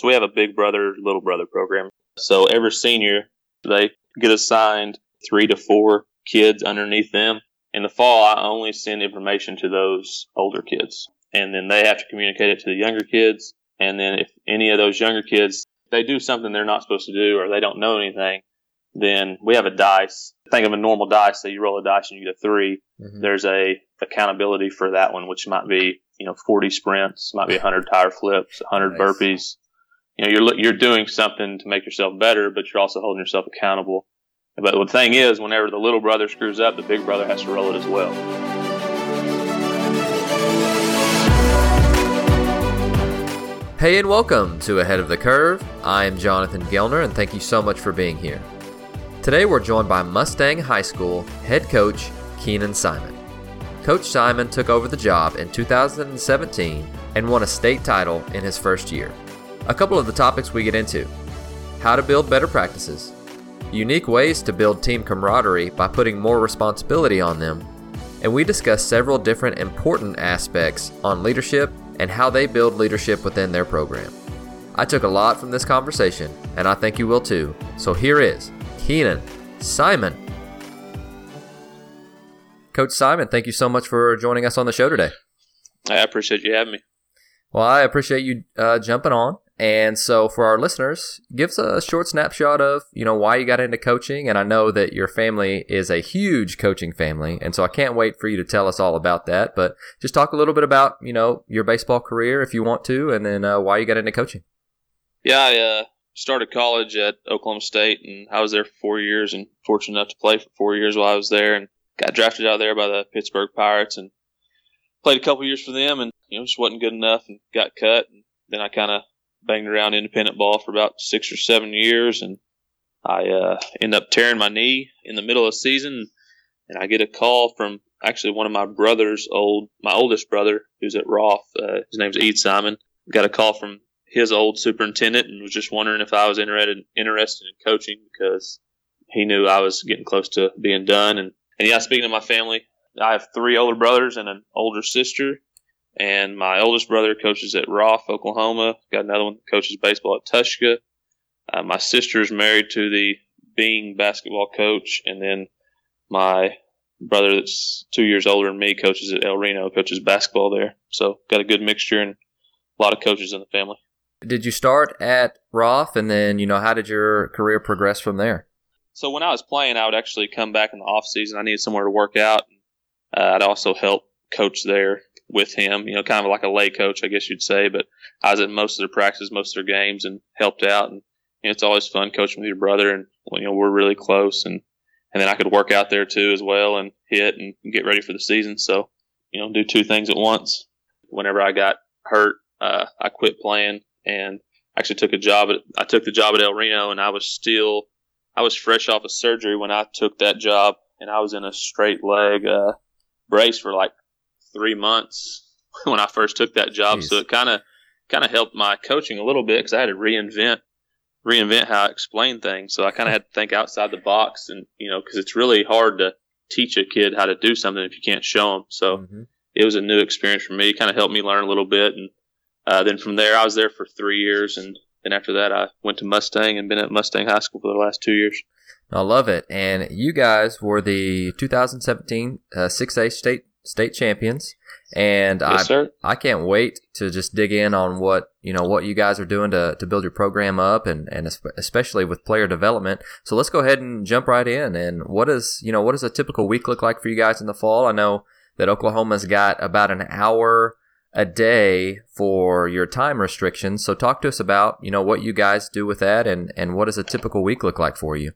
So we have a big brother, little brother program. So every senior, they get assigned three to four kids underneath them. In the fall, I only send information to those older kids. And then they have to communicate it to the younger kids. And then if any of those younger kids, they do something they're not supposed to do or they don't know anything, then we have a dice. Think of a normal dice. So you roll a dice and you get a 3 Mhm. There's a accountability for that one, which might be, you know, 40 sprints, might be 100 tire flips, 100 Nice. burpees. You know, you're, you're doing something to make yourself better, but you're also holding yourself accountable. But the thing is, whenever the little brother screws up, the big brother has to roll it as well. Hey, and welcome to Ahead of the Curve. I am Jonathan Gelner, and thank you so much for being here. Today, we're joined by Mustang High School head coach Keenan Simon. Coach Simon took over the job in 2017 and won a state title in his first year. A couple of the topics we get into how to build better practices, unique ways to build team camaraderie by putting more responsibility on them, and we discuss several different important aspects on leadership and how they build leadership within their program. I took a lot from this conversation, and I think you will too. So here is Keenan Simon. Coach Simon, thank you so much for joining us on the show today. I appreciate you having me. Well, I appreciate you uh, jumping on. And so, for our listeners, give us a short snapshot of you know why you got into coaching. And I know that your family is a huge coaching family, and so I can't wait for you to tell us all about that. But just talk a little bit about you know your baseball career if you want to, and then uh, why you got into coaching. Yeah, I uh, started college at Oklahoma State, and I was there for four years, and fortunate enough to play for four years while I was there, and got drafted out there by the Pittsburgh Pirates, and played a couple years for them, and you know just wasn't good enough, and got cut, and then I kind of banged around independent ball for about six or seven years, and I uh, end up tearing my knee in the middle of the season, and I get a call from actually one of my brother's old, my oldest brother, who's at Roff. Uh, his name's Ed Simon. Got a call from his old superintendent and was just wondering if I was interested interested in coaching because he knew I was getting close to being done. And, and yeah, speaking of my family, I have three older brothers and an older sister. And my oldest brother coaches at Roff, Oklahoma. Got another one coaches baseball at Tushka. Uh, my is married to the Byng basketball coach, and then my brother that's two years older than me coaches at El Reno, coaches basketball there. So got a good mixture and a lot of coaches in the family. Did you start at Roff, and then you know how did your career progress from there? So when I was playing, I would actually come back in the off season. I needed somewhere to work out. Uh, I'd also help coach there with him, you know, kind of like a lay coach, I guess you'd say. But I was at most of their practices, most of their games, and helped out. And you know, it's always fun coaching with your brother, and you know, we're really close. And and then I could work out there too as well, and hit and get ready for the season. So you know, do two things at once. Whenever I got hurt, uh, I quit playing and actually took a job at I took the job at El Reno, and I was still I was fresh off of surgery when I took that job, and I was in a straight leg uh, brace for like three months when I first took that job. Jeez. So it kind of kind of helped my coaching a little bit because I had to reinvent reinvent how I explain things. So I kind of had to think outside the box, and you know, because it's really hard to teach a kid how to do something if you can't show them. So Mhm. it was a new experience for me. Kind of helped me learn a little bit, and uh, then from there, I was there for three years, and then after that, I went to Mustang and been at Mustang High School for the last two years. I love it. And you guys were the 2017 uh, 6A state state champions, and I, sir. I can't wait to just dig in on what you know what you guys are doing to, to build your program up and and especially with player development. So let's go ahead and jump right in. And what is you know what does a typical week look like for you guys in the fall? I know that Oklahoma's got about an hour a day for your time restrictions. So talk to us about you know what you guys do with that and and what does a typical week look like for you?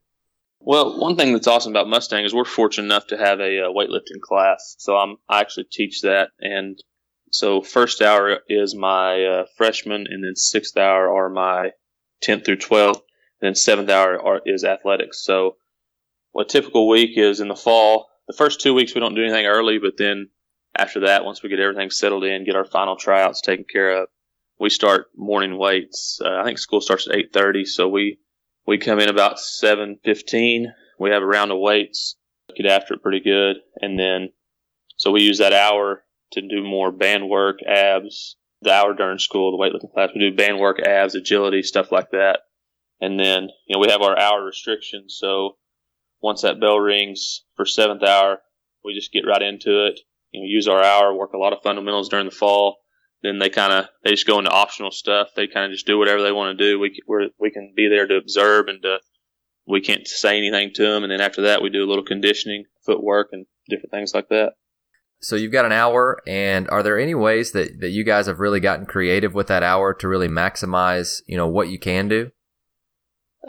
Well, one thing that's awesome about Mustang is we're fortunate enough to have a uh, weightlifting class. So I'm I actually teach that, and so first hour is my uh, freshman, and then sixth hour are my tenth through twelfth, and then seventh hour are, is athletics. So what a typical week is in the fall. The first two weeks we don't do anything early, but then after that, once we get everything settled in, get our final tryouts taken care of, we start morning weights. Uh, I think school starts at eight thirty, so we we come in about 7.15 we have a round of weights get after it pretty good and then so we use that hour to do more band work abs the hour during school, the weightlifting class. We do band work, abs, agility, stuff like that. And then, you know, we have our hour restrictions. So once that bell rings for seventh hour, we just get right into it. You know, use our hour, work a lot of fundamentals during the fall. Then they kind of they just go into optional stuff. They kind of just do whatever they want to do. We we we can be there to observe and to we can't say anything to them. And then after that, we do a little conditioning, footwork, and different things like that. So you've got an hour, and are there any ways that, that you guys have really gotten creative with that hour to really maximize, you know, what you can do?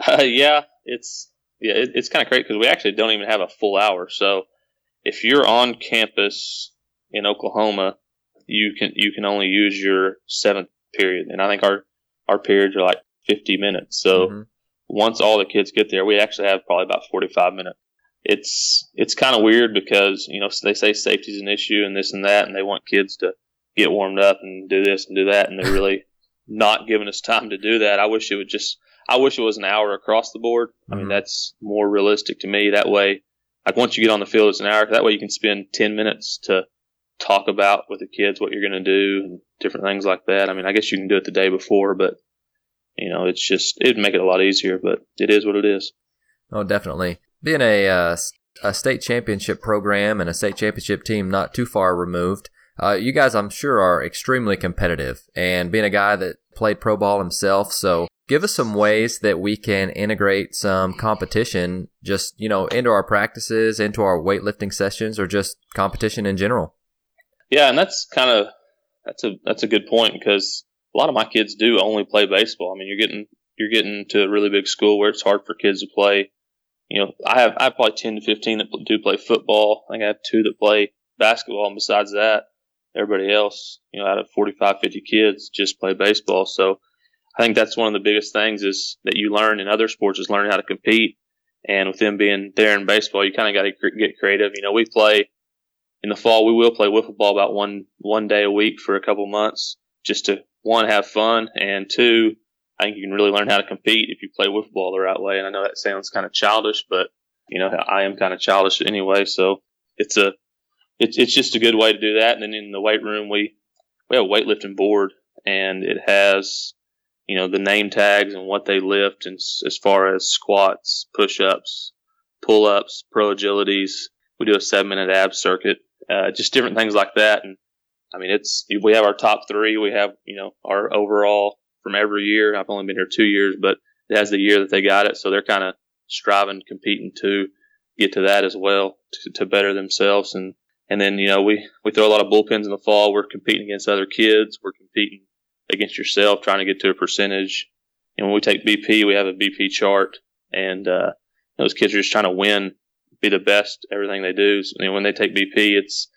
Uh, yeah, it's yeah, it, it's kind of great because we actually don't even have a full hour. So if you're on campus in Oklahoma, you can you can only use your seventh period, and I think our our periods are like 50 minutes. So mm-hmm. once all the kids get there, we actually have probably about 45 minutes. It's it's kind of weird because you know they say safety is an issue and this and that, and they want kids to get warmed up and do this and do that, and they're really not giving us time to do that. I wish it would just I wish it was an hour across the board. Mm-hmm. I mean, mm-hmm. that's more realistic to me. That way, like once you get on the field, it's an hour. That way, you can spend 10 minutes to talk about with the kids what you're going to do and different things like that. I mean, I guess you can do it the day before, but you know, it's just it'd make it a lot easier. But it is what it is. Oh, definitely. Being a uh, a state championship program and a state championship team not too far removed, uh, you guys, I'm sure, are extremely competitive. And being a guy that played pro ball himself, so give us some ways that we can integrate some competition just, you know, into our practices, into our weightlifting sessions, or just competition in general. Yeah, and that's kind of that's a that's a good point because a lot of my kids do only play baseball. I mean, you're getting you're getting to a really big school where it's hard for kids to play. You know, I have I have probably ten to fifteen that do play football. I think I have two that play basketball, and besides that, everybody else, you know, out of 45, 50 kids, just play baseball. So I think that's one of the biggest things is that you learn in other sports is learning how to compete. And with them being there in baseball, you kind of got to get creative. You know, we play in the fall. We will play wiffle ball about one one day a week for a couple months, just to one have fun, and two, I think you can really learn how to compete if you play wiffle ball the right way. And I know that sounds kind of childish, but you know I am kind of childish anyway. So it's a it's it's just a good way to do that. And then in the weight room, we we have a weightlifting board, and it has you know, the name tags and what they lift, and as far as squats, push ups, pull ups, pro agilities. We do a seven minute ab circuit, uh, just different things like that. And I mean, it's we have our top three. We have you know our overall from every year. I've only been here two years, but it has the year that they got it, so they're kind of striving, competing to get to that as well to, to better themselves. And and then you know we we throw a lot of bullpens in the fall. We're competing against other kids. We're competing against yourself, trying to get to a percentage. And when we take BP, we have a BP chart, and uh, those kids are just trying to win, be the best, everything they do. And when they take BP, it's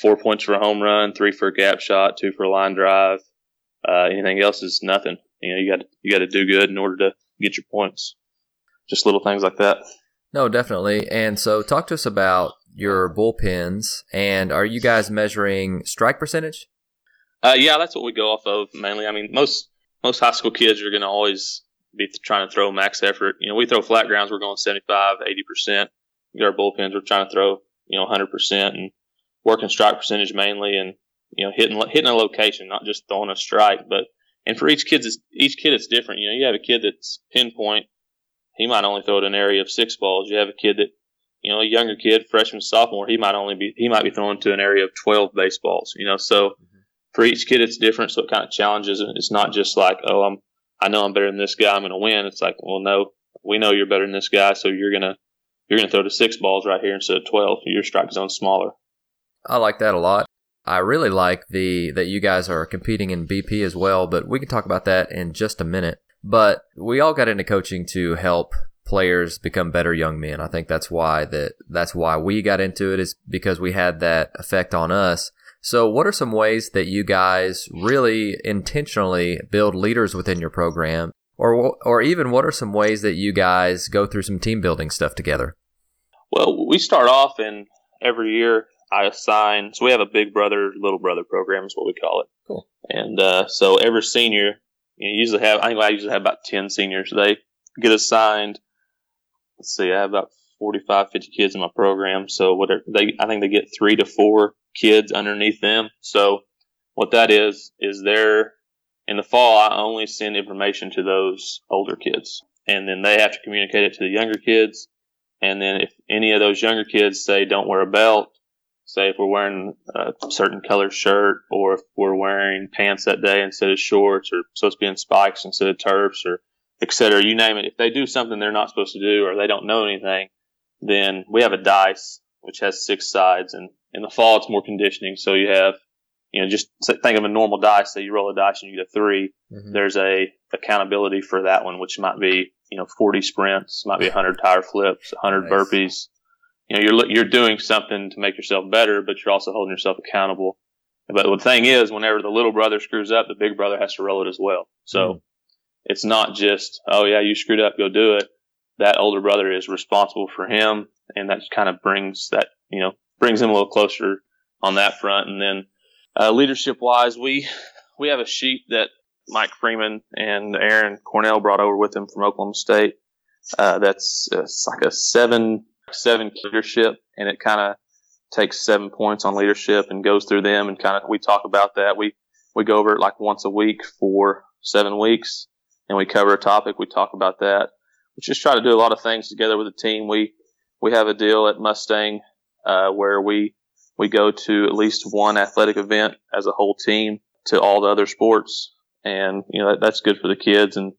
four points for a home run, three for a gap shot, two for a line drive. Uh, anything else is nothing. You know, you got you got to do good in order to get your points. Just little things like that. No, definitely. And so, talk to us about your bullpens. And are you guys measuring strike percentage? Uh, yeah, that's what we go off of mainly. I mean, most most high school kids are going to always be trying to throw max effort. You know, we throw flat grounds, we're going 75, 80 percent. Our bullpens, we're trying to throw you know 100 percent and working strike percentage mainly, and you know hitting hitting a location, not just throwing a strike. But and for each kid, each kid it's different. You know, you have a kid that's pinpoint, he might only throw it an area of six balls. You have a kid that you know, a younger kid, freshman, sophomore, he might only be he might be throwing to an area of 12 baseballs. You know, so for each kid it's different, so it kind of challenges. It's not just like, oh, I'm I know I'm better than this guy, I'm going to win. It's like, well, no, we know you're better than this guy, so you're gonna you're gonna throw to six balls right here instead of twelve. Your strike zone's smaller. I like that a lot. I really like the that you guys are competing in BP as well, but we can talk about that in just a minute. But we all got into coaching to help players become better young men. I think that's why that that's why we got into it is because we had that effect on us. So, what are some ways that you guys really intentionally build leaders within your program? Or, or even what are some ways that you guys go through some team building stuff together? Well, we start off and every year I assign, so we have a big brother, little brother program is what we call it. Cool. And uh, so every senior, you know, usually have, I think I usually have about 10 seniors. They get assigned, let's see, I have about 45, 50 kids in my program. So whatever they, I think they get three to four kids underneath them. So what that is is they're in the fall. I only send information to those older kids, and then they have to communicate it to the younger kids. And then if any of those younger kids say don't wear a belt, say if we're wearing a certain color shirt, or if we're wearing pants that day instead of shorts, or supposed to be in spikes instead of turfs, or et cetera, you name it. If they do something they're not supposed to do, or they don't know anything, then we have a dice which has six sides, and in the fall it's more conditioning. So you have you know, just think of a normal dice. Say you roll a dice and you get a 3 mm-hmm. There's a accountability for that one, which might be you know 40 sprints, might be 100 tire flips, 100 nice. burpees. You know, you're you're doing something to make yourself better, but you're also holding yourself accountable. But the thing is, whenever the little brother screws up, the big brother has to roll it as well. So mm. it's not just, oh yeah, you screwed up, go do it. That older brother is responsible for him, and that kind of brings that you know brings him a little closer on that front. And then uh, leadership wise, we we have a sheet that Mike Freeman and Aaron Cornell brought over with him from Oklahoma State. Uh, that's uh, like a seven seven leadership, and it kind of takes seven points on leadership and goes through them, and kind of we talk about that. We we go over it like once a week for seven weeks, and we cover a topic. We talk about that. We just try to do a lot of things together with the team. We we have a deal at Mustang uh, where we we go to at least one athletic event as a whole team to all the other sports. And, you know, that, that's good for the kids. And,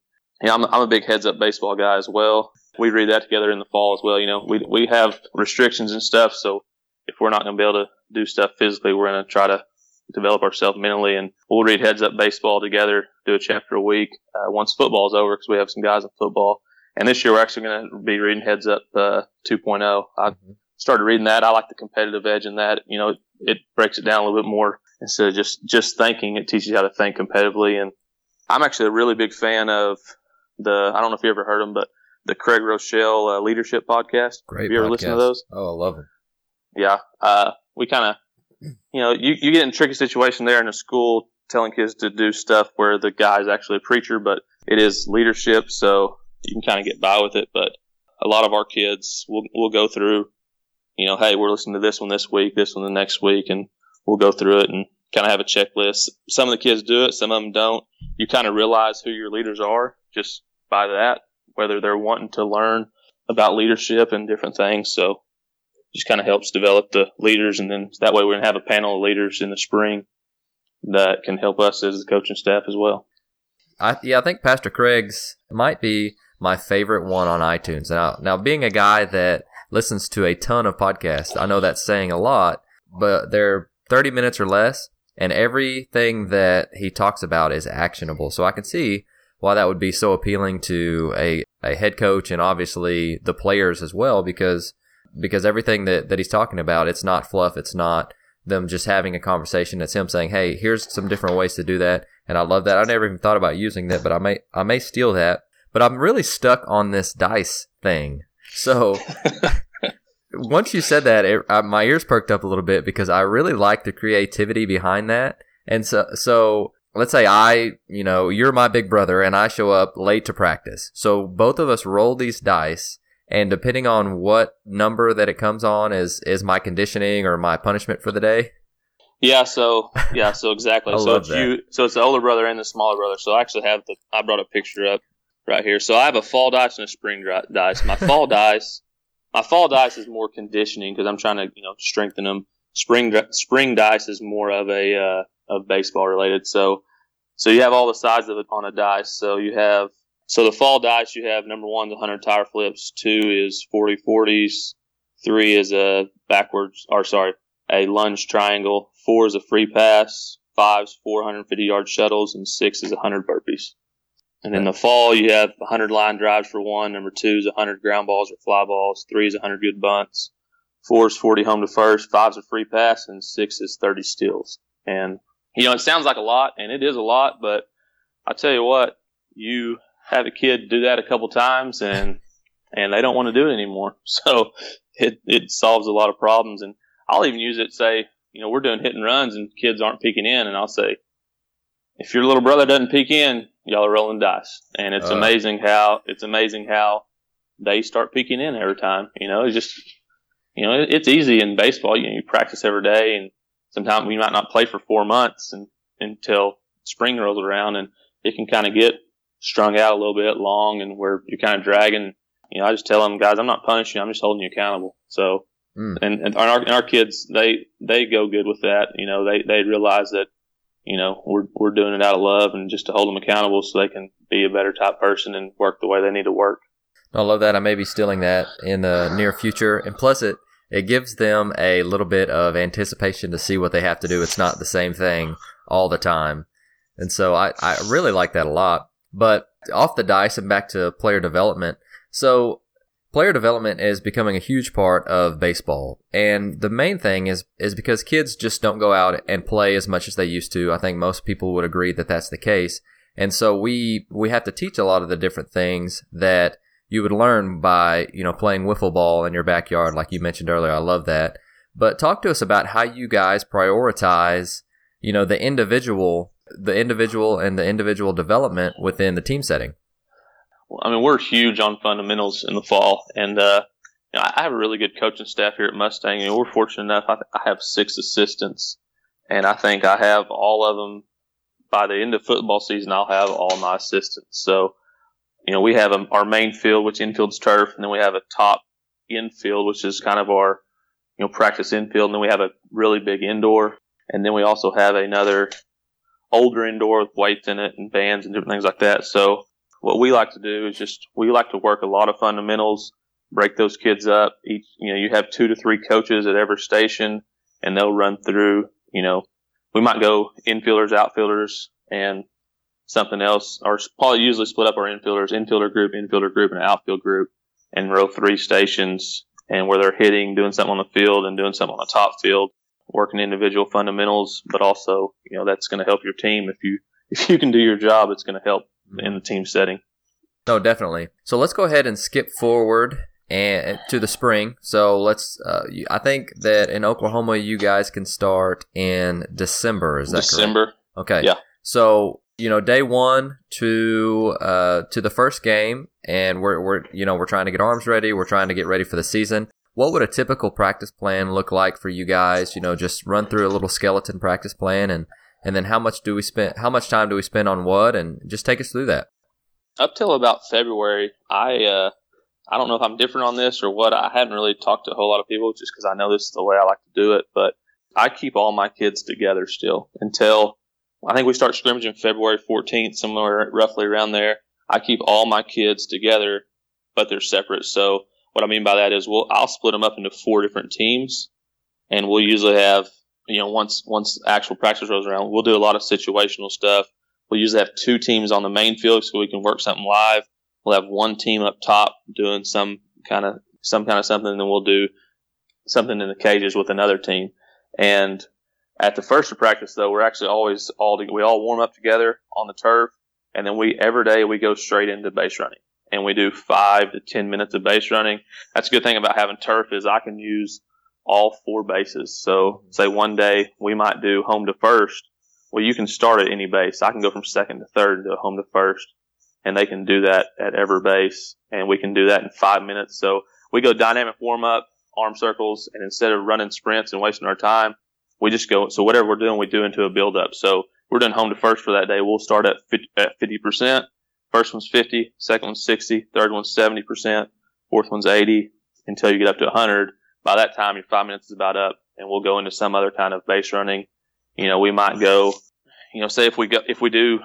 know, I'm, I'm a big heads up baseball guy as well. We read that together in the fall as well. You know, we, we have restrictions and stuff. So if we're not going to be able to do stuff physically, we're going to try to develop ourselves mentally and we'll read heads up baseball together, do a chapter a week, uh, once football's over because we have some guys in football. And this year we're actually going to be reading heads up, uh, 2.0. I, mm-hmm started reading that. I like the competitive edge in that. You know, it breaks it down a little bit more instead of just just thinking. It teaches you how to think competitively. And I'm actually a really big fan of the. I don't know if you ever heard them, but the Craig Groeschel uh, Leadership Podcast. Great. Have you ever listened to those? Oh, I love them. Yeah. Uh, we kind of, you know, you, you get in a tricky situation there in a school telling kids to do stuff where the guy's actually a preacher, but it is leadership, so you can kind of get by with it. But a lot of our kids will will go through you know, hey, we're listening to this one this week, this one the next week, and we'll go through it and kind of have a checklist. Some of the kids do it, some of them don't. You kind of realize who your leaders are just by that, whether they're wanting to learn about leadership and different things. So just kind of helps develop the leaders. And then that way we're going to have a panel of leaders in the spring that can help us as the coaching staff as well. I, yeah, I think Pastor Craig's might be my favorite one on iTunes. Now, now being a guy that listens to a ton of podcasts. I know that's saying a lot, but they're 30 minutes or less, and everything that he talks about is actionable. So I can see why that would be so appealing to a, a head coach and obviously the players as well, because because everything that, that he's talking about, it's not fluff, it's not them just having a conversation. It's him saying, "Hey, here's some different ways to do that," and I love that. I never even thought about using that, but I may I may steal that. But I'm really stuck on this dice thing. So once you said that, it, my ears perked up a little bit because I really like the creativity behind that. And so, so let's say I, you know, you're my big brother and I show up late to practice. So both of us roll these dice and depending on what number that it comes on is, is my conditioning or my punishment for the day. Yeah, so yeah, so exactly. so it's that. you so it's the older brother and the smaller brother. So I actually have the I brought a picture up right here. So I have a fall dice and a spring dice. My fall dice my fall dice is more conditioning because I'm trying to you know strengthen them. Spring spring dice is more of a uh, of baseball related. So so you have all the sides of it on a dice. So you have so the fall dice you have number one the hundred tire flips, two is 40 40s, three is a backwards or sorry a lunge triangle, four is a free pass, five is 450 yard shuttles, and six is 100 burpees. And in the fall, you have 100 line drives for one. Number two is 100 ground balls or fly balls. Three is 100 good bunts. Four is 40 home to first. Five is a free pass. And six is 30 steals. And, you know, it sounds like a lot, and it is a lot, but I tell you what, you have a kid do that a couple times and, and they don't want to do it anymore. So it, it solves a lot of problems. And I'll even use it, say, you know, we're doing hit and runs and kids aren't peeking in. And I'll say, if your little brother doesn't peek in, y'all are rolling dice. And it's uh, amazing how it's amazing how they start peeking in every time. You know, it's just you know it's easy in baseball. You know, you practice every day, and sometimes we might not play for four months, and until spring rolls around, and it can kind of get strung out a little bit long, and where you're kind of dragging. You know, I just tell them, guys, I'm not punishing you. I'm just holding you accountable. So, mm. and, and our, and our kids, they, they go good with that. You know, they, they realize that, you know, we're, we're doing it out of love and just to hold them accountable so they can be a better type person and work the way they need to work. I love that. I may be stealing that in the near future. And plus it, it gives them a little bit of anticipation to see what they have to do. It's not the same thing all the time. And so I, I really like that a lot. But off the dice and back to player development. So player development is becoming a huge part of baseball. And the main thing is, is because kids just don't go out and play as much as they used to. I think most people would agree that that's the case. And so we, we have to teach a lot of the different things that you would learn by, you know, playing wiffle ball in your backyard, like you mentioned earlier. I love that. But talk to us about how you guys prioritize, you know, the individual the individual and the individual development within the team setting? I mean, we're huge on fundamentals in the fall, and uh, you know, I have a really good coaching staff here at Mustang. And we're fortunate enough; I, I have six assistants, and I think I have all of them by the end of football season. I'll have all my assistants. So, you know, we have a, our main field, which infield's turf, and then we have a top infield, which is kind of our you know practice infield, and then we have a really big indoor, and then we also have another older indoor with weights in it and bands and different things like that. So what we like to do is just we like to work a lot of fundamentals, break those kids up. Each you know you have two to three coaches at every station, and they'll run through. You know, we might go infielders, outfielders, and something else, or probably usually split up our infielders, infielder group, infielder group, and outfield group, and row three stations, and where they're hitting, doing something on the field, and doing something on the top field working individual fundamentals, but also, you know, that's going to help your team. If you, if you can do your job, it's going to help in the team setting. No, definitely. So let's go ahead and skip forward and to the spring. So let's. Uh, I think that in Oklahoma, you guys can start in December. Is that December? Correct? Okay. Yeah. So you know, day one to uh, to the first game, and we're we're you know we're trying to get arms ready. We're trying to get ready for the season what would a typical practice plan look like for you guys? You know, just run through a little skeleton practice plan and and then how much do we spend how much time do we spend on what and just take us through that. Up till about February, I uh I don't know if I'm different on this or what. I hadn't really talked to a whole lot of people just because I know this is the way I like to do it. But I keep all my kids together still until I think we start scrimmaging February 14th, somewhere roughly around there. I keep all my kids together, but they're separate. So what I mean by that is we'll I'll split them up into four different teams, and we'll usually have you know once once actual practice rolls around, we'll do a lot of situational stuff. We'll usually have two teams on the main field so we can work something live. We'll have one team up top doing some kind of some kind of something, and then we'll do something in the cages with another team. And at the first of practice, though, we're actually always all we all warm up together on the turf, and then we every day we go straight into base running and we do five to 10 minutes of base running. That's a good thing about having turf is I can use all four bases. So mm-hmm. say one day we might do home to first. Well, you can start at any base. I can go from second to third to home to first and they can do that at every base and we can do that in five minutes. So we go dynamic warm up, arm circles, and instead of running sprints and wasting our time, we just go. So whatever we're doing, we do into a build up. So we're doing home to first for that day. We'll start at 50, at 50%. First one's 50, second one's 60, third one's 70%, fourth one's 80 until you get up to 100. By that time, your five minutes is about up and we'll go into some other kind of base running. You know, we might go, you know, say if we go, if we do,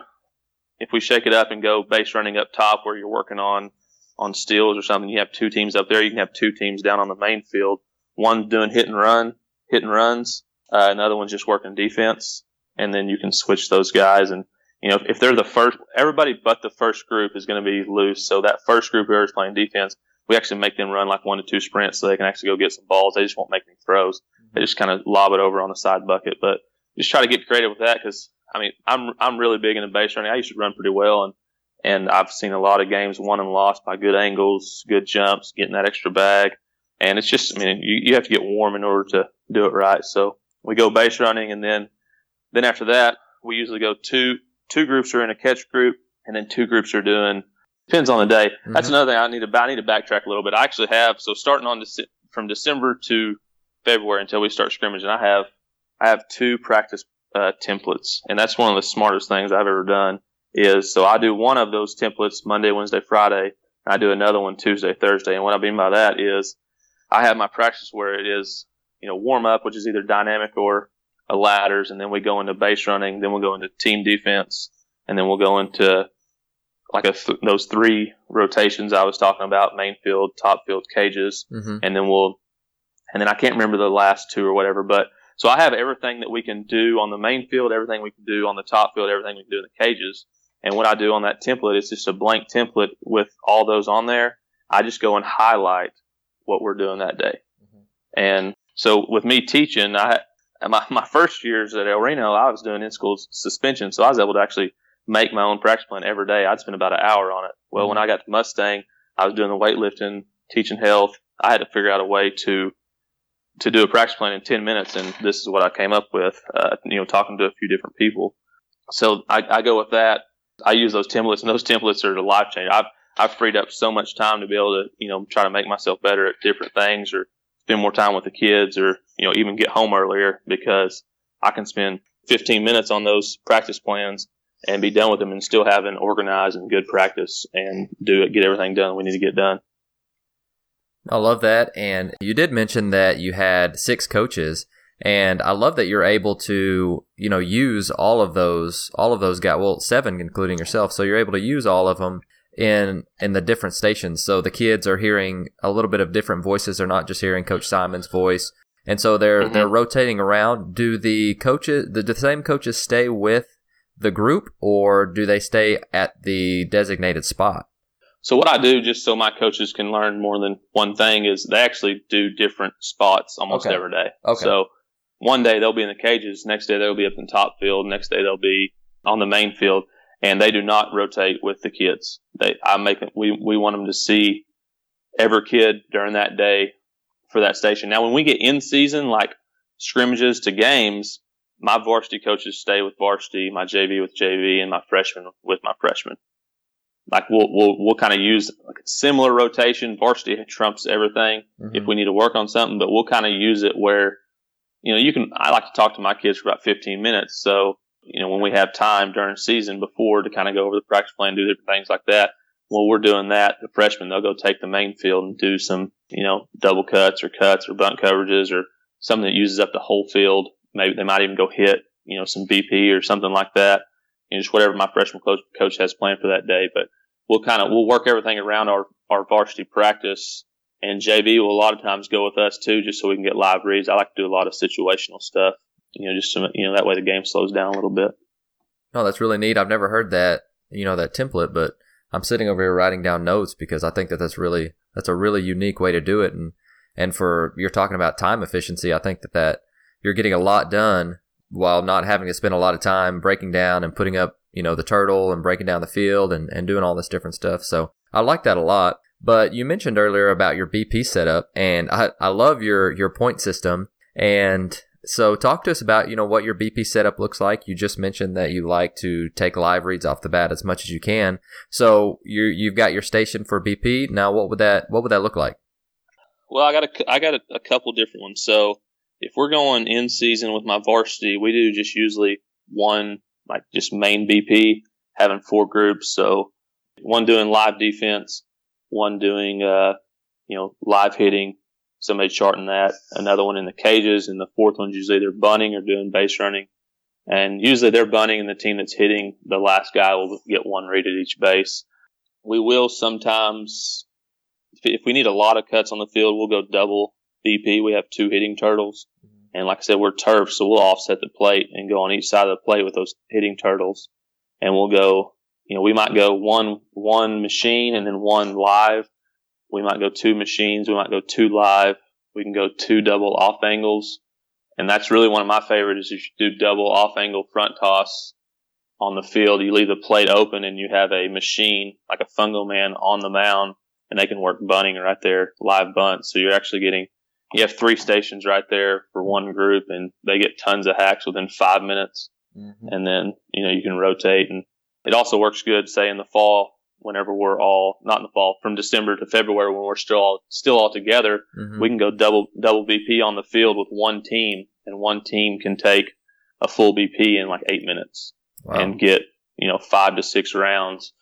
if we shake it up and go base running up top where you're working on, on steals or something, you have two teams up there. You can have two teams down on the main field. One doing hit and run, hit and runs. Uh, another one's just working defense. And then you can switch those guys and you know, if they're the first, everybody but the first group is going to be loose. So that first group whoever's playing defense, we actually make them run like one to two sprints so they can actually go get some balls. They just won't make any throws. They just kind of lob it over on the side bucket. But just try to get creative with that because I mean, I'm I'm really big into base running. I used to run pretty well, and and I've seen a lot of games won and lost by good angles, good jumps, getting that extra bag. And it's just, I mean, you, you have to get warm in order to do it right. So we go base running, and then then after that, we usually go two two groups are in a catch group, and then two groups are doing. Depends on the day. Mm-hmm. That's another thing I need to I need to backtrack a little bit. I actually have so starting on Dece- from December to February until we start scrimmaging, I have I have two practice uh, templates, and that's one of the smartest things I've ever done. Is so I do one of those templates Monday, Wednesday, Friday. I do another one Tuesday, Thursday, and what I mean by that is I have my practice where it is you know warm up, which is either dynamic or a ladders, and then we go into base running, then we'll go into team defense, and then we'll go into like a th- those three rotations I was talking about: main field, top field, cages, Mm-hmm. and then we'll and then I can't remember the last two or whatever, but so I have everything that we can do on the main field, everything we can do on the top field, everything we can do in the cages. And what I do on that template is just a blank template with all those on there. I just go and highlight what we're doing that day. And so with me teaching, I my, my first years at El Reno, I was doing in school suspension, so I was able to actually make my own practice plan every day. I'd spend about an hour on it. Well, when I got to Mustang, I was doing the weightlifting, teaching health. I had to figure out a way to to do a practice plan in 10 minutes, and this is what I came up with, uh, you know, talking to a few different people. So I, I go with that. I use those templates, and those templates are the life changer. I've, I've freed up so much time to be able to, you know, try to make myself better at different things or spend more time with the kids or, you know, even get home earlier because I can spend 15 minutes on those practice plans and be done with them and still have an organized and good practice and do it, get everything done we need to get done. I love that. And you did mention that you had six coaches. And I love that you're able to, you know, use all of those, all of those guys. Well, seven, including yourself. So you're able to use all of them in in the different stations. So the kids are hearing a little bit of different voices. They're not just hearing Coach Simon's voice, and so they're Mhm. they're rotating around. Do the coaches, the, the same coaches, stay with the group, or do they stay at the designated spot? So what I do, just so my coaches can learn more than one thing, is they actually do different spots almost Okay. every day. Okay. So one day they'll be in the cages, next day they'll be up in top field, next day they'll be on the main field, and they do not rotate with the kids. They, I make it, we we want them to see every kid during that day for that station. Now, when we get in season, like scrimmages to games, my varsity coaches stay with varsity, my JV with JV, and my freshman with my freshmen like we'll we'll we'll kind of use like a similar rotation. Varsity trumps everything if mm-hmm. we need to work on something, but we'll kind of use it where you know you can. I like to talk to my kids for about 15 minutes, so you know when we have time during season before to kind of go over the practice plan, do different things like that. While we're doing that, the freshmen they'll go take the main field and do some you know double cuts or cuts or bunt coverages or something that uses up the whole field. Maybe they might even go hit you know some BP or something like that you know, just whatever my freshman coach, coach has planned for that day. But we'll kind of we'll work everything around our our varsity practice, and JV will a lot of times go with us too, just so we can get live reads. I like to do a lot of situational stuff, you know, just so, you know that way the game slows down a little bit. No, that's really neat. I've never heard that, you know, that template, but I'm sitting over here writing down notes because I think that that's really that's a really unique way to do it, and and for you're talking about time efficiency, I think that that you're getting a lot done while not having to spend a lot of time breaking down and putting up, you know, the turtle and breaking down the field and, and doing all this different stuff. So I like that a lot. But you mentioned earlier about your BP setup and I, I love your, your point system. And so talk to us about, you know, what your BP setup looks like. You just mentioned that you like to take live reads off the bat as much as you can. So you you've got your station for BP. Now what would that what would that look like? Well, I got a I got a, a couple different ones. So if we're going in season with my varsity, we do just usually one like just main BP, having four groups. So one doing live defense, one doing uh you know live hitting, somebody charting that, another one in the cages, and the fourth one's usually either bunting or doing base running. And usually they're bunting, and the team that's hitting the last guy will get one read at each base. We will sometimes, if we need a lot of cuts on the field, we'll go double BP. We have two hitting turtles. Mm-hmm. And like I said, we're turf, so we'll offset the plate and go on each side of the plate with those hitting turtles. And we'll go, you know, we might go one, one machine and then one live. We might go two machines. We might go two live. We can go two double off angles. And that's really one of my favorites is you do double off angle front toss on the field. You leave the plate open and you have a machine like a fungo man on the mound and they can work bunting right there, live bunt. So you're actually getting you have three stations right there for one group and they get tons of hacks within five minutes and then you know you can rotate and it also works good say in the fall whenever we're all not in the fall from december to february when we're still all still all together Mhm. we can go double double bp on the field with one team and one team can take a full BP in like eight minutes wow. and get you know five to six rounds.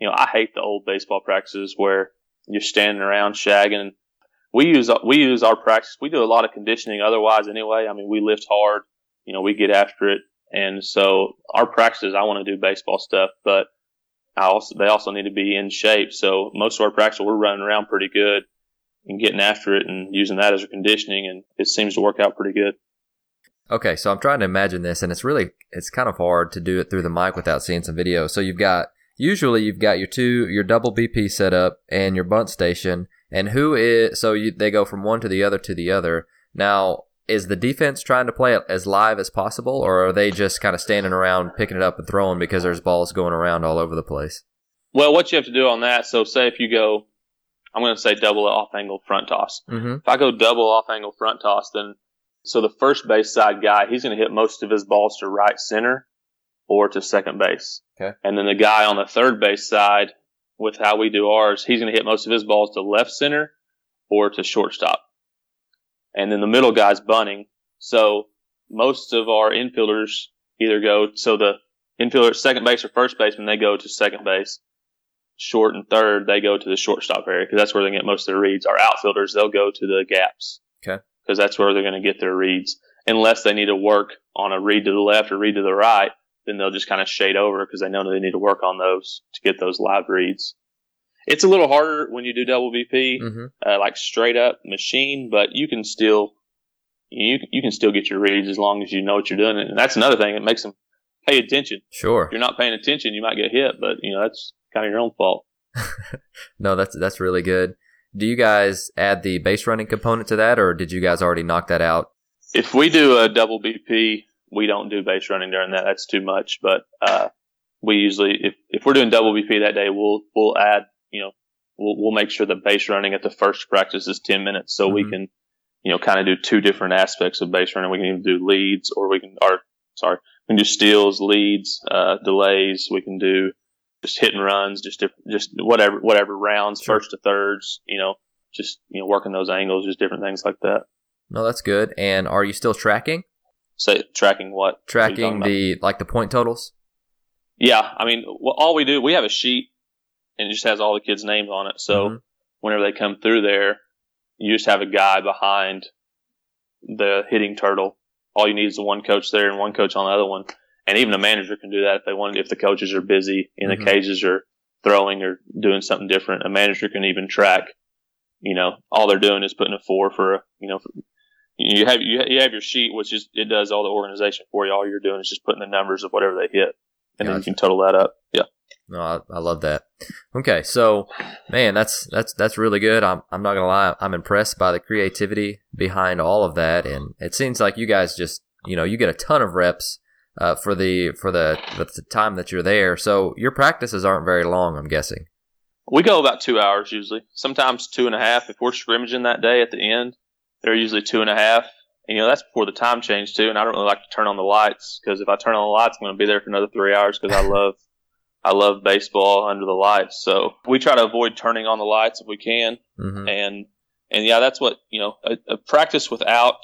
You know, I hate the old baseball practices where you're standing around shagging. We use we use our practice. We do a lot of conditioning otherwise anyway. I mean, we lift hard. You know, we get after it, and so our practices. I want to do baseball stuff, but I also they also need to be in shape. So most of our practice, we're running around pretty good and getting after it and using that as a conditioning, and it seems to work out pretty good. Okay, so I'm trying to imagine this, and it's really it's kind of hard to do it through the mic without seeing some video. So you've got usually you've got your two your double BP set up and your bunt station, and who is so you, they go from one to the other to the other. Now, is the defense trying to play it as live as possible, or are they just kind of standing around picking it up and throwing because there's balls going around all over the place? Well, what you have to do on that, so say if you go, I'm going to say double off angle front toss. Mm-hmm. If I go double off angle front toss, then so the first base side guy, he's going to hit most of his balls to right center or to second base. Okay. And then the guy on the third base side, with how we do ours, he's going to hit most of his balls to left center or to shortstop. And then the middle guy's bunting. So most of our infielders either go, so the infielder, second base or first baseman, they go to second base. Short and third, they go to the shortstop area because that's where they get most of their reads. Our outfielders, they'll go to the gaps. Okay because that's where they're going to get their reads. Unless they need to work on a read to the left or read to the right, then they'll just kind of shade over because they know they need to work on those to get those live reads. It's a little harder when you do double BP, mm-hmm. uh, like straight up machine, but you can still you you can still get your reads as long as you know what you're doing. And that's another thing; it makes them pay attention. Sure, if you're not paying attention, you might get hit, but you know that's kind of your own fault. no, that's that's really good. Do you guys add the base running component to that, or did you guys already knock that out? If we do a double BP, we don't do base running during that. That's too much. But uh, we usually, if if we're doing double BP that day, we'll we'll add, you know, we'll we'll make sure the base running at the first practice is ten minutes, so mm-hmm. we can, you know, kind of do two different aspects of base running. We can either do leads, or we can, or sorry, we can do steals, leads, uh, delays. We can do just hit and runs, just different, just whatever whatever rounds, sure. first to thirds, you know, just you know working those angles, just different things like that. No, that's good. And are you still tracking? Say tracking what? Tracking what the like the point totals. Yeah, I mean, well, all we do we have a sheet and it just has all the kids' names on it. So mm-hmm. whenever they come through there, you just have a guy behind the hitting turtle. All you need is the one coach there and one coach on the other one and even a manager can do that if they want. If the coaches are busy in mm-hmm. the cages or throwing or doing something different, a manager can even track. You know, all they're doing is putting a four for a you know. You have you have your sheet, which is it does all the organization for you. All you're doing is just putting the numbers of whatever they hit, and gotcha. then you can total that up. Yeah. No, I, I, love that. Okay, so man, that's that's that's really good. I'm I'm not gonna lie, I'm impressed by the creativity behind all of that, and it seems like you guys just you know you get a ton of reps uh, for the for the, for the time that you're there. So your practices aren't very long, I'm guessing. We go about two hours usually. Sometimes two and a half. If we're scrimmaging that day at the end, they're usually two and a half. And, you know, that's before the time change too. And I don't really like to turn on the lights because if I turn on the lights, I'm going to be there for another three hours because I love, I love baseball under the lights. So we try to avoid turning on the lights if we can. Mm-hmm. And, and yeah, that's what, you know, a, a practice without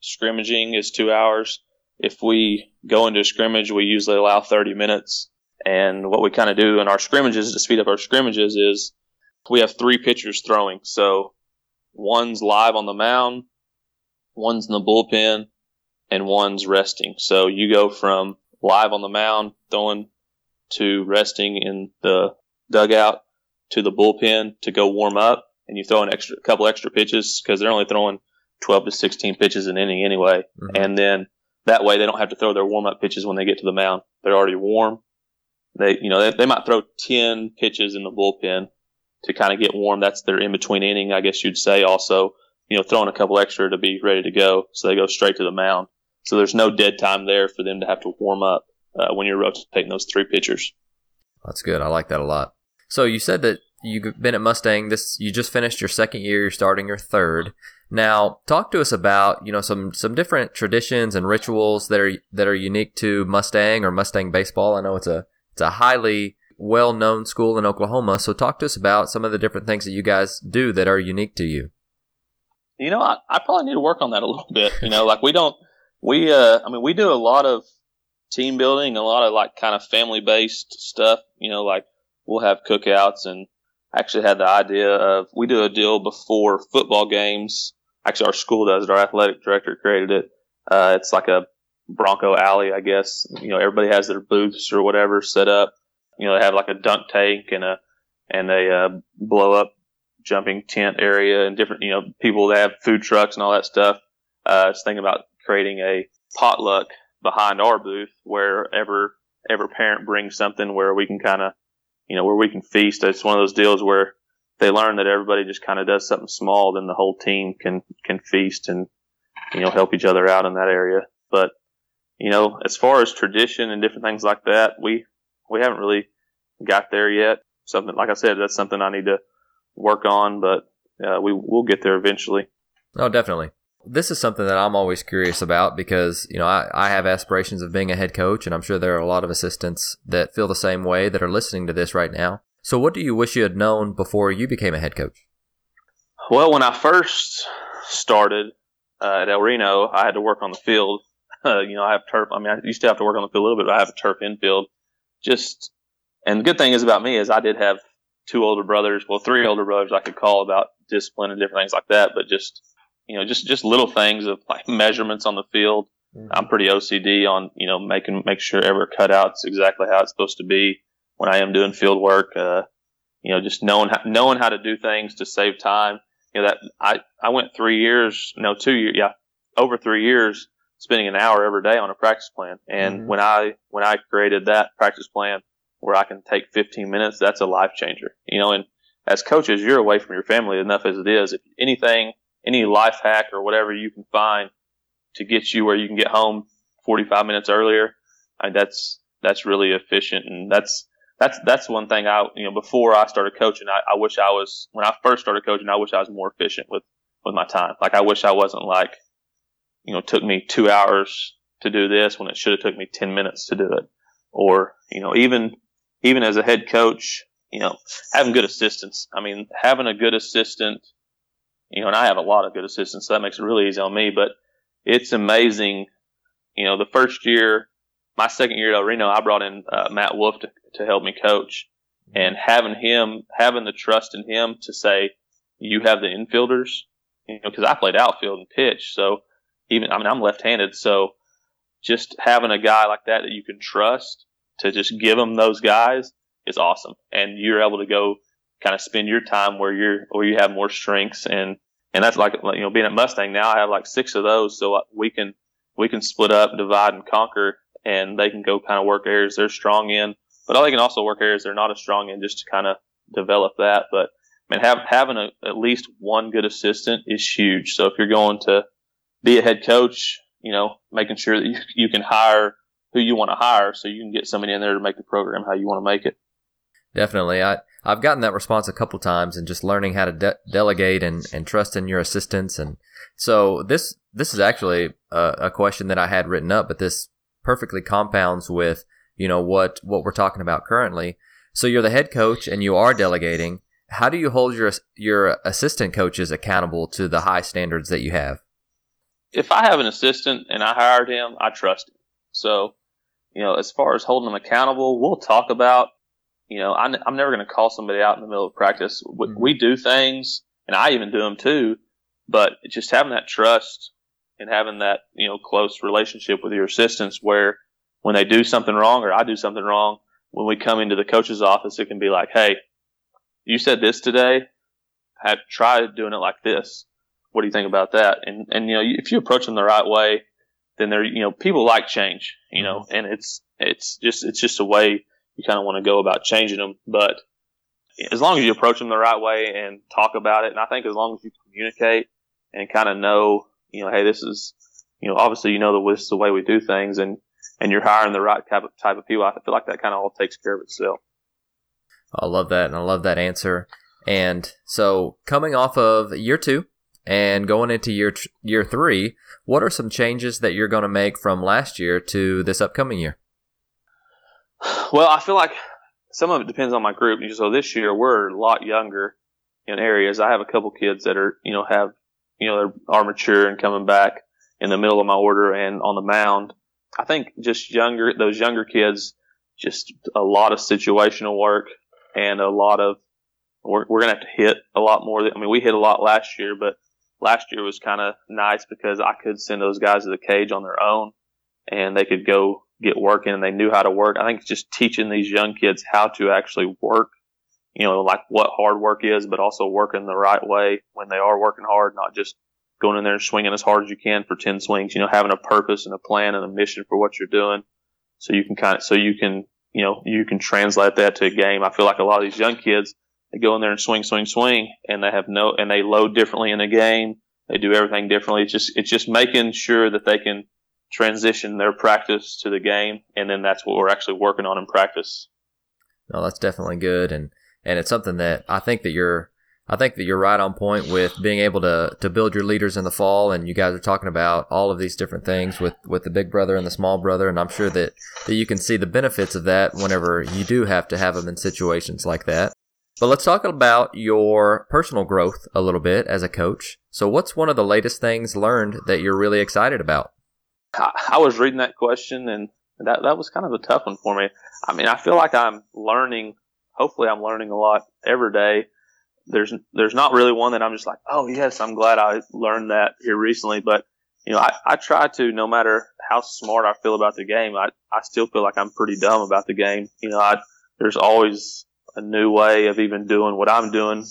scrimmaging is two hours if we go into a scrimmage, we usually allow 30 minutes. And what we kind of do in our scrimmages to speed up our scrimmages is we have three pitchers throwing. So one's live on the mound, one's in the bullpen, and one's resting. So you go from live on the mound throwing to resting in the dugout to the bullpen to go warm up, and you throw an extra couple extra pitches because they're only throwing 12 to 16 pitches an inning anyway. Mm-hmm. And then that way, they don't have to throw their warm up pitches when they get to the mound. They're already warm. They, you know, they, they might throw 10 pitches in the bullpen to kind of get warm. That's their in between inning, I guess you'd say. Also, you know, throwing a couple extra to be ready to go. So they go straight to the mound. So there's no dead time there for them to have to warm up uh, when you're rotating those three pitchers. That's good. I like that a lot. So you said that you've been at Mustang. This you just finished your second year. You're starting your third. Now, talk to us about you know some some different traditions and rituals that are that are unique to Mustang or Mustang baseball. I know it's a it's a highly well known school in Oklahoma. So, talk to us about some of the different things that you guys do that are unique to you. You know, I, I probably need to work on that a little bit. You know, like we don't We, uh, I mean, we do a lot of team building, a lot of like kind of family based stuff. You know, like we'll have cookouts and actually had the idea of we do a deal before football games. Actually, our school does it. Our athletic director created it. Uh, it's like a Bronco alley, I guess. You know, everybody has their booths or whatever set up. You know, they have like a dunk tank and a and a uh, blow up jumping tent area and different. You know, people that have food trucks and all that stuff. Uh, I thinking about creating a potluck behind our booth where ever every parent brings something where we can kind of, you know, where we can feast. It's one of those deals where they learn that everybody just kind of does something small, then the whole team can can feast and you know help each other out in that area. But you know, as far as tradition and different things like that, we we haven't really got there yet. Something like I said, that's something I need to work on, but uh, we will get there eventually. Oh, definitely. This is something that I'm always curious about because, you know, I, I have aspirations of being a head coach, and I'm sure there are a lot of assistants that feel the same way that are listening to this right now. So, what do you wish you had known before you became a head coach? Well, when I first started uh, at El Reno, I had to work on the field. Uh, you know, I have turf. I mean, I used to have to work on the field a little bit, but I have a turf infield. Just, and the good thing is about me is I did have two older brothers, well, three older brothers I could call about discipline and different things like that. But just you know, just just little things of like measurements on the field. Mm-hmm. I'm pretty OCD on you know making make sure every cutout's exactly how it's supposed to be when I am doing field work. Uh, you know, just knowing how, knowing how to do things to save time. You know that I I went three years, no two years, yeah, over three years spending an hour every day on a practice plan. And mm-hmm. when I when I created that practice plan where I can take 15 minutes, that's a life changer. You know, and as coaches, you're away from your family enough as it is. If anything any life hack or whatever you can find to get you where you can get home 45 minutes earlier. I mean, that's, that's really efficient. And that's, that's, that's one thing I, you know, before I started coaching, I, I wish I was, when I first started coaching, I wish I was more efficient with, with my time. Like I wish I wasn't like, you know, took me two hours to do this when it should have took me 10 minutes to do it. Or, you know, even, even as a head coach, you know, having good assistants. I mean, having a good assistant you know, and I have a lot of good assistants, so that makes it really easy on me. But it's amazing. You know, the first year, my second year at El Reno, I brought in uh, Matt Wolf to, to help me coach, and having him, having the trust in him to say, you have the infielders, you know, because I played outfield and pitch, so even I mean I'm left-handed, so just having a guy like that that you can trust to just give them those guys is awesome, and you're able to go kind of spend your time where you're where you have more strengths. And and that's like you know being at Mustang now I have like six of those so we can we can split up divide and conquer and they can go kind of work areas they're strong in. But they can also work areas they're not as strong in just to kind of develop that. But I mean have, having a, at least one good assistant is huge. So if you're going to be a head coach you know making sure that you, you can hire who you want to hire so you can get somebody in there to make the program how you want to make it Definitely. I, I've gotten that response a couple times and just learning how to de- delegate and, and trust in your assistants. And so this, this is actually a, a question that I had written up, but this perfectly compounds with, you know, what, what we're talking about currently. So you're the head coach and you are delegating. How do you hold your, your assistant coaches accountable to the high standards that you have? If I have an assistant and I hired him, I trust him. So, you know, as far as holding them accountable, we'll talk about you know, I, am never going to call somebody out in the middle of practice. We, mm-hmm. we, do things, and I even do them too. But just having that trust and having that you know close relationship with your assistants, where when they do something wrong or I do something wrong, when we come into the coach's office, it can be like, "Hey, you said this today. Have tried doing it like this. What do you think about that?" And and you know, if you approach them the right way, then they're you know people like change, you know, mm-hmm. and it's it's just it's just a way you kind of want to go about changing them. But as long as you approach them the right way and talk about it, and I think as long as you communicate and kind of know, you know, hey, this is, you know, obviously you know that this is the way we do things, and and you're hiring the right type of type of people. I feel like that kind of all takes care of itself. I love that, and I love that answer. And so, coming off of year two and going into year year three, what are some changes that you're going to make from last year to this upcoming year? Well, I feel like some of it depends on my group. So this year we're a lot younger in areas. I have a couple kids that are, you know, have, you know, are mature and coming back. in the middle of my order and on the mound. I think just younger, those younger kids, just a lot of situational work and a lot of, we're, we're to have to hit a lot more. I mean, we hit a lot last year, but last year was kind of nice because I could send those guys to the cage on their own and they could go get working and they knew how to work. I think just teaching these young kids how to actually work, you know, like what hard work is, but also working the right way when they are working hard, not just going in there and swinging as hard as you can for 10 swings, you know, having a purpose and a plan and a mission for what you're doing. So you can kind of, so you can, you know, you can translate that to a game. I feel like a lot of these young kids, they go in there and swing, swing, swing, and they have no, and they load differently in a game. They do everything differently. It's just, it's just making sure that they can transition their practice to the game. And then that's what we're actually working on in practice. No, that's definitely good. And, and it's something that I think that you're, I think that you're right on point with being able to to build your leaders in the fall, and you guys are talking about all of these different things with with the big brother and the small brother, and I'm sure that that you can see the benefits of that whenever you do have to have them in situations like that. But let's talk about your personal growth a little bit as a coach. So, what's one of the latest things learned that you're really excited about? I, I was reading that question, and that that was kind of a tough one for me. I mean, I feel like I'm learning. Hopefully, I'm learning a lot every day there's there's not really one that I'm just like, oh yes, I'm glad I learned that here recently. But you know, I, I try to no matter how smart I feel about the game, I I still feel like I'm pretty dumb about the game. You know, I there's always a new way of even doing what I'm doing,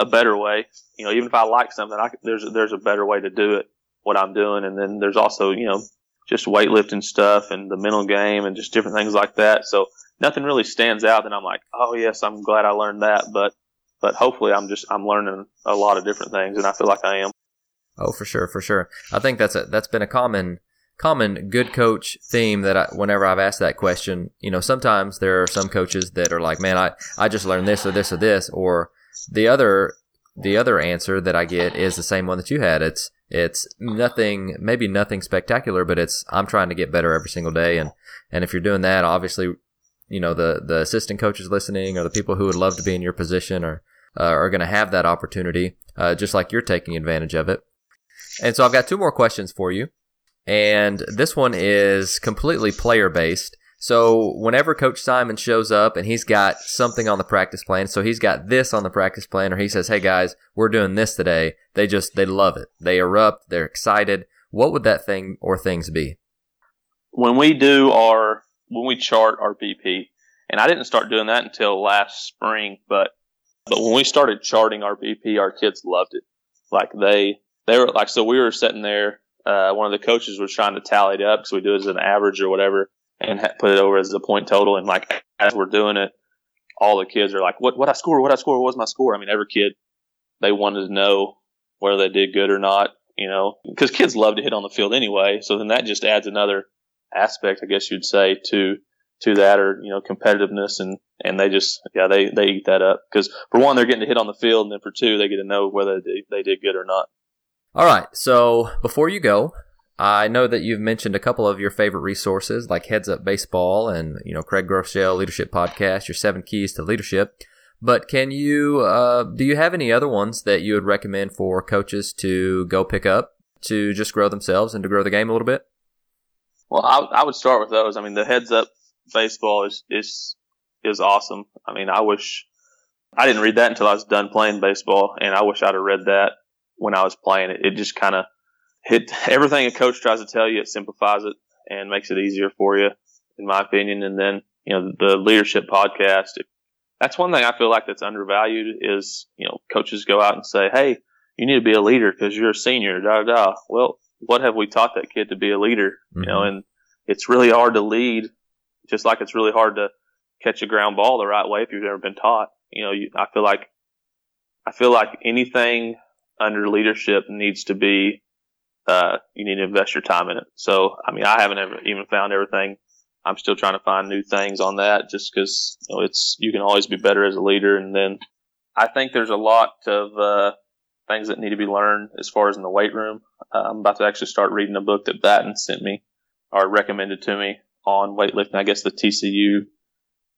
a better way. You know, even if I like something, I, there's there's a better way to do it, what I'm doing, and then there's also you know just weightlifting stuff and the mental game and just different things like that. So nothing really stands out that I'm like, oh yes, I'm glad I learned that, but but hopefully I'm just I'm learning a lot of different things, and I feel like I am. Oh, for sure, for sure. I think that's a that's been a common common good coach theme that I, whenever I've asked that question, you know, sometimes there are some coaches that are like, man, I, I just learned this or this or this, or the other, the other answer that I get is the same one that you had. It's, it's nothing, maybe nothing spectacular, but it's, I'm trying to get better every single day. And, and if you're doing that, obviously, you know, the, the assistant coaches listening or the people who would love to be in your position or, uh, are going to have that opportunity, uh, just like you're taking advantage of it. And so I've got two more questions for you. And this one is completely player based. So whenever Coach Simon shows up and he's got something on the practice plan, so he's got this on the practice plan, or he says, "Hey guys, we're doing this today," they just they love it. They erupt. They're excited. What would that thing or things be? When we do our when we chart our BP, and I didn't start doing that until last spring, but but when we started charting our BP, our kids loved it. Like they, they were like, so we were sitting there. Uh, one of the coaches was trying to tally it up because we do it as an average or whatever and ha- put it over as a point total. And like, as we're doing it, all the kids are like, what, what I score, what I score, what was my score? I mean, every kid, they wanted to know whether they did good or not, you know, because kids love to hit on the field anyway. So then that just adds another aspect, I guess you'd say, to to that or you know competitiveness and and they just yeah they they eat that up because for one they're getting to hit on the field and then for two they get to know whether they, they did good or not all right so before you go i know that you've mentioned a couple of your favorite resources like heads up baseball and you know craig groeschel leadership podcast your seven keys to leadership. But can you uh, do you have any other ones that you would recommend for coaches to go pick up to just grow themselves and to grow the game a little bit? Well I, I would start with those. I mean the heads up baseball is is is awesome. I mean, I wish I didn't read that until I was done playing baseball, and I wish I'd have read that when I was playing it. It just kind of hit everything a coach tries to tell you. It simplifies it and makes it easier for you, in my opinion. And then you know the leadership podcast. That's one thing I feel like that's undervalued is you know coaches go out and say, hey. You need to be a leader because you're a senior. Da da. Well, what have we taught that kid to be a leader? Mm-hmm. You know, mm-hmm. and it's really hard to lead just like it's really hard to catch a ground ball the right way if you've never been taught. You know, you, I feel like I feel like anything under leadership needs to be uh, you need to invest your time in it. So, I mean, I haven't ever even found everything. I'm still trying to find new things on that just because you know, it's you can always be better as a leader. And then I think there's a lot of uh, things that need to be learned as far as in the weight room. Uh, I'm about to actually start reading a book that Batten sent me or recommended to me on weightlifting. I guess the TCU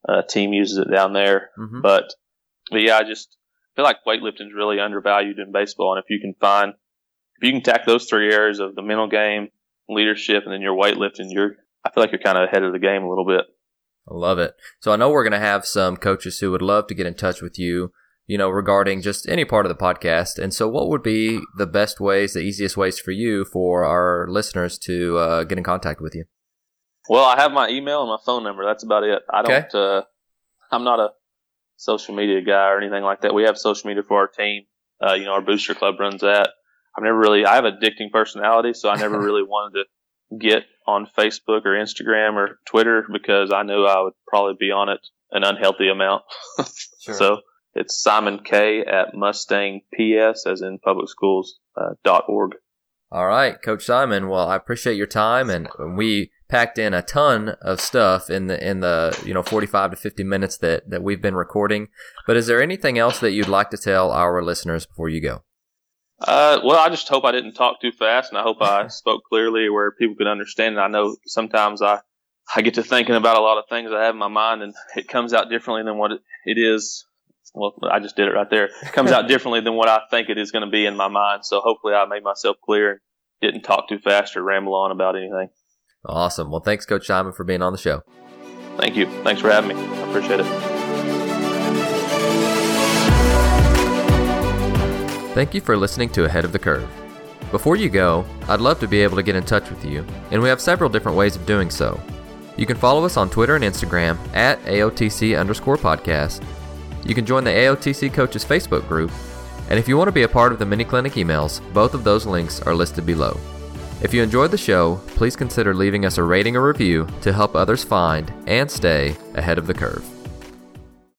uh, team uses it down there, mm-hmm. but but yeah, I just feel like weightlifting is really undervalued in baseball, and if you can find if you can tack those three areas of the mental game, leadership, and then your weightlifting, you're I feel like you're kind of ahead of the game a little bit. I love it. So I know we're going to have some coaches who would love to get in touch with you, you know, regarding just any part of the podcast. And so, what would be the best ways, the easiest ways for you for our listeners to uh, get in contact with you? Well, I have my email and my phone number. That's about it. I don't. Okay. Uh, I'm not a social media guy or anything like that. We have social media for our team. Uh, you know, our booster club runs that. I've never really. I have a addicting personality, so I never really wanted to get on Facebook or Instagram or Twitter because I knew I would probably be on it an unhealthy amount. Sure. So it's Simon K at Mustang PS, as in public schools uh, dot org. All right, Coach Simon. Well, I appreciate your time, and we packed in a ton of stuff in the in the you know 45 to 50 minutes that that we've been recording. But is there anything else that you'd like to tell our listeners before you go? Uh, well, I just hope I didn't talk too fast, and I hope I spoke clearly where people could understand. And I know sometimes I I get to thinking about a lot of things I have in my mind, and it comes out differently than what it, it is. Well, I just did it right there. It comes out differently than what I think it is going to be in my mind. So hopefully, I made myself clear and didn't talk too fast or ramble on about anything. Awesome. Well, thanks, Coach Simon, for being on the show. Thank you. Thanks for having me. I appreciate it. Thank you for listening to Ahead of the Curve. Before you go, I'd love to be able to get in touch with you, and we have several different ways of doing so. You can follow us on Twitter and Instagram at AOTC underscore podcast. You can join the AOTC Coaches Facebook group, and if you want to be a part of the mini clinic emails, both of those links are listed below. If you enjoyed the show, please consider leaving us a rating or review to help others find and stay ahead of the curve.